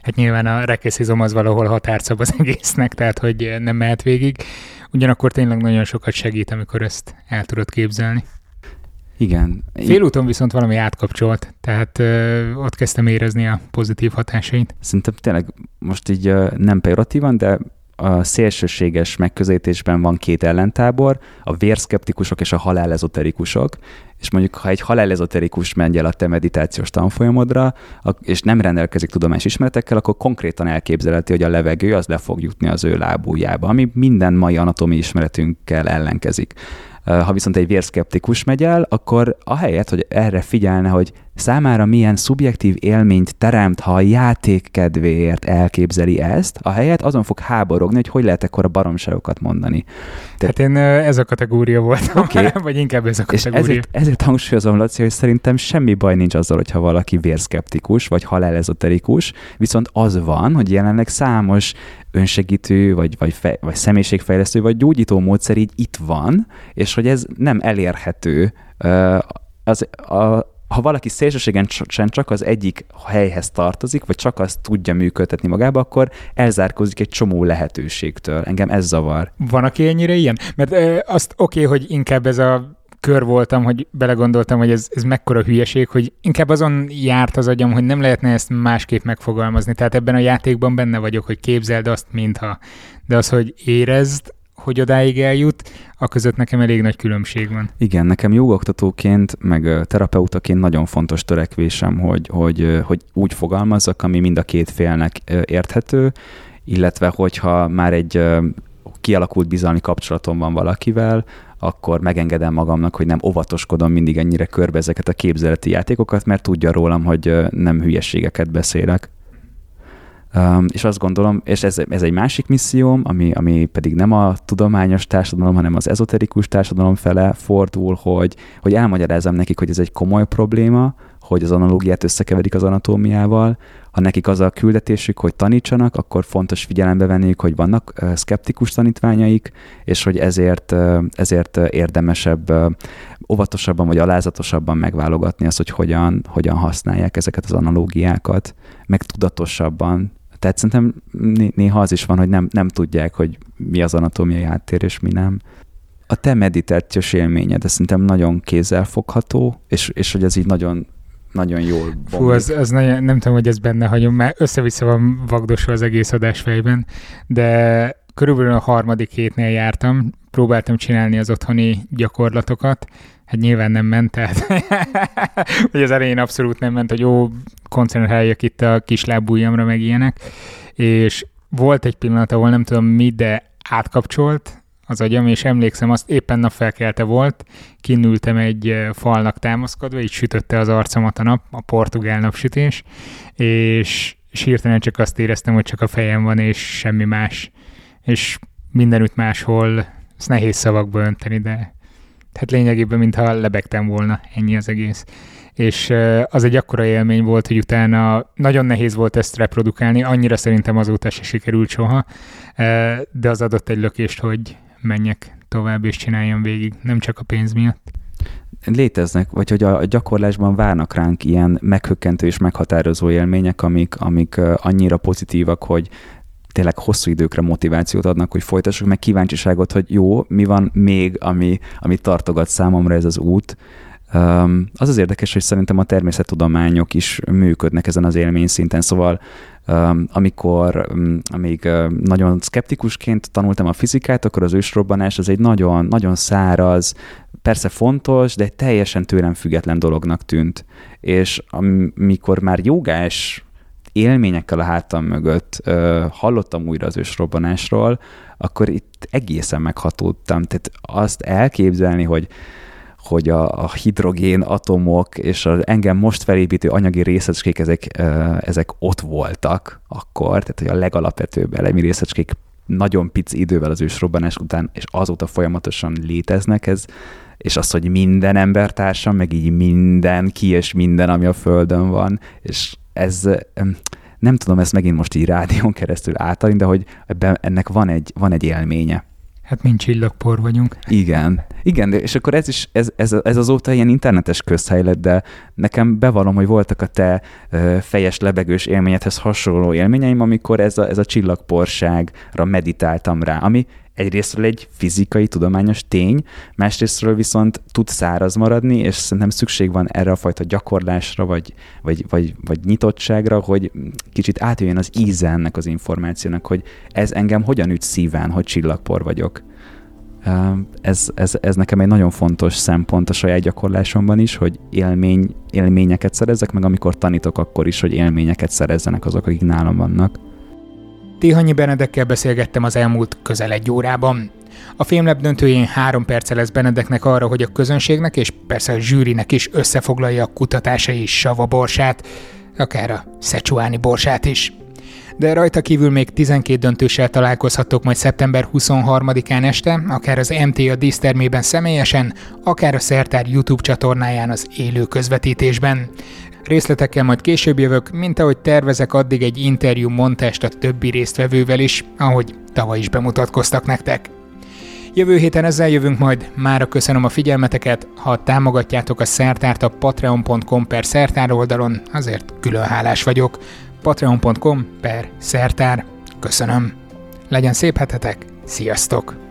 hát nyilván a rekeszizom az valahol határszab az egésznek, tehát hogy nem mehet végig. Ugyanakkor tényleg nagyon sokat segít, amikor ezt el tudod képzelni. Igen. Félúton viszont valami átkapcsolt, tehát ö, ott kezdtem érezni a pozitív hatásait. Szerintem tényleg most így ö, nem pejoratívan, de a szélsőséges megközelítésben van két ellentábor, a vérszkeptikusok és a halálezoterikusok, és mondjuk ha egy halálezoterikus megy el a te meditációs tanfolyamodra, és nem rendelkezik tudományos ismeretekkel, akkor konkrétan elképzelheti, hogy a levegő az le fog jutni az ő lábújába, ami minden mai anatomi ismeretünkkel ellenkezik. Ha viszont egy vérszkeptikus megy el, akkor ahelyett, hogy erre figyelne, hogy számára milyen szubjektív élményt teremt, ha a játék kedvéért elképzeli ezt, a helyet azon fog háborogni, hogy hogy lehet ekkora baromságokat mondani. Te... Hát én ez a kategória voltam, okay. vagy inkább ez a kategória. És ezért, ezért hangsúlyozom, Laci, hogy szerintem semmi baj nincs azzal, hogyha valaki vérszkeptikus, vagy halálezoterikus, viszont az van, hogy jelenleg számos önsegítő, vagy, vagy, fej, vagy személyiségfejlesztő, vagy gyógyító módszer így itt van, és hogy ez nem elérhető az, a, ha valaki szélsőségen csak az egyik helyhez tartozik, vagy csak azt tudja működtetni magába, akkor elzárkózik egy csomó lehetőségtől. Engem ez zavar. Van, aki ennyire ilyen? Mert ö, azt oké, okay, hogy inkább ez a kör voltam, hogy belegondoltam, hogy ez, ez mekkora hülyeség, hogy inkább azon járt az agyam, hogy nem lehetne ezt másképp megfogalmazni. Tehát ebben a játékban benne vagyok, hogy képzeld azt, mintha. De az, hogy érezd, hogy odáig eljut, a között nekem elég nagy különbség van. Igen, nekem jogoktatóként, meg terapeutaként nagyon fontos törekvésem, hogy, hogy, hogy úgy fogalmazzak, ami mind a két félnek érthető, illetve hogyha már egy kialakult bizalmi kapcsolatom van valakivel, akkor megengedem magamnak, hogy nem óvatoskodom mindig ennyire körbe ezeket a képzeleti játékokat, mert tudja rólam, hogy nem hülyességeket beszélek. Um, és azt gondolom, és ez, ez egy másik misszióm, ami, ami pedig nem a tudományos társadalom, hanem az ezoterikus társadalom fele fordul, hogy, hogy elmagyarázom nekik, hogy ez egy komoly probléma, hogy az analógiát összekeverik az anatómiával. Ha nekik az a küldetésük, hogy tanítsanak, akkor fontos figyelembe venniük, hogy vannak szkeptikus tanítványaik, és hogy ezért, ezért érdemesebb óvatosabban vagy alázatosabban megválogatni azt, hogy hogyan, hogyan használják ezeket az analógiákat, meg tudatosabban tehát szerintem néha az is van, hogy nem, nem tudják, hogy mi az anatómiai háttér, és mi nem. A te meditációs élményed, ez szerintem nagyon kézzelfogható, és, és hogy ez így nagyon nagyon jól bomlik. Fú, az, az nagyon, nem tudom, hogy ez benne hagyom, mert össze-vissza van vagdosva az egész adás fejben, de körülbelül a harmadik hétnél jártam, próbáltam csinálni az otthoni gyakorlatokat, hát nyilván nem ment, tehát hogy az elején abszolút nem ment, hogy jó, koncentráljak itt a kis lábújamra, meg ilyenek, és volt egy pillanat, ahol nem tudom mi, de átkapcsolt az agyam, és emlékszem, azt éppen napfelkelte volt, kinültem egy falnak támaszkodva, így sütötte az arcomat a nap, a portugál napsütés, és, és hirtelen csak azt éreztem, hogy csak a fejem van, és semmi más. És mindenütt máshol, ezt nehéz szavakba önteni, de tehát lényegében, mintha lebegtem volna, ennyi az egész. És az egy akkora élmény volt, hogy utána nagyon nehéz volt ezt reprodukálni, annyira szerintem azóta se sikerült soha, de az adott egy lökést, hogy menjek tovább és csináljam végig, nem csak a pénz miatt. Léteznek, vagy hogy a gyakorlásban várnak ránk ilyen meghökkentő és meghatározó élmények, amik, amik annyira pozitívak, hogy tényleg hosszú időkre motivációt adnak, hogy folytassuk, meg kíváncsiságot, hogy jó, mi van még, ami, ami tartogat számomra ez az út. Um, az az érdekes, hogy szerintem a természettudományok is működnek ezen az élmény szinten, szóval um, amikor um, amíg uh, nagyon skeptikusként tanultam a fizikát, akkor az ősrobbanás az egy nagyon, nagyon száraz, persze fontos, de egy teljesen tőlem független dolognak tűnt. És amikor már jogás élményekkel a hátam mögött ö, hallottam újra az ősrobbanásról, akkor itt egészen meghatódtam. Tehát azt elképzelni, hogy hogy a, a hidrogén atomok és az engem most felépítő anyagi részecskék, ezek, ö, ezek ott voltak akkor, tehát hogy a legalapvetőbb elemi részecskék nagyon pici idővel az ősrobbanás után, és azóta folyamatosan léteznek, ez, és az, hogy minden embertársam, meg így minden ki és minden, ami a Földön van, és ez nem tudom ezt megint most így rádión keresztül átadni, de hogy ebben, ennek van egy, van egy élménye. Hát mint csillagpor vagyunk. Igen. Igen, és akkor ez is, ez, ez, ez azóta ilyen internetes közhely lett, de nekem bevallom, hogy voltak a te fejes lebegős élményedhez hasonló élményeim, amikor ez a, ez a csillagporságra meditáltam rá, ami egyrésztről egy fizikai, tudományos tény, másrésztről viszont tud száraz maradni, és szerintem szükség van erre a fajta gyakorlásra, vagy, vagy, vagy, vagy nyitottságra, hogy kicsit átjöjjön az íze ennek az információnak, hogy ez engem hogyan üt szíven, hogy csillagpor vagyok. Ez, ez, ez nekem egy nagyon fontos szempont a saját gyakorlásomban is, hogy élmény, élményeket szerezzek, meg amikor tanítok, akkor is, hogy élményeket szerezzenek azok, akik nálam vannak. Tihanyi Benedekkel beszélgettem az elmúlt közel egy órában. A filmlep döntőjén három perce lesz Benedeknek arra, hogy a közönségnek és persze a zsűrinek is összefoglalja a kutatásai sava borsát, akár a szecsuáni borsát is. De rajta kívül még 12 döntőssel találkozhatok majd szeptember 23-án este, akár az MTA dísztermében személyesen, akár a Szertár YouTube csatornáján az élő közvetítésben. Részletekkel majd később jövök, mint ahogy tervezek addig egy interjú montást a többi résztvevővel is, ahogy tavaly is bemutatkoztak nektek. Jövő héten ezzel jövünk majd, mára köszönöm a figyelmeteket, ha támogatjátok a szertárt a patreon.com per szertár oldalon, azért külön hálás vagyok. patreon.com per szertár. Köszönöm. Legyen szép hetetek, sziasztok!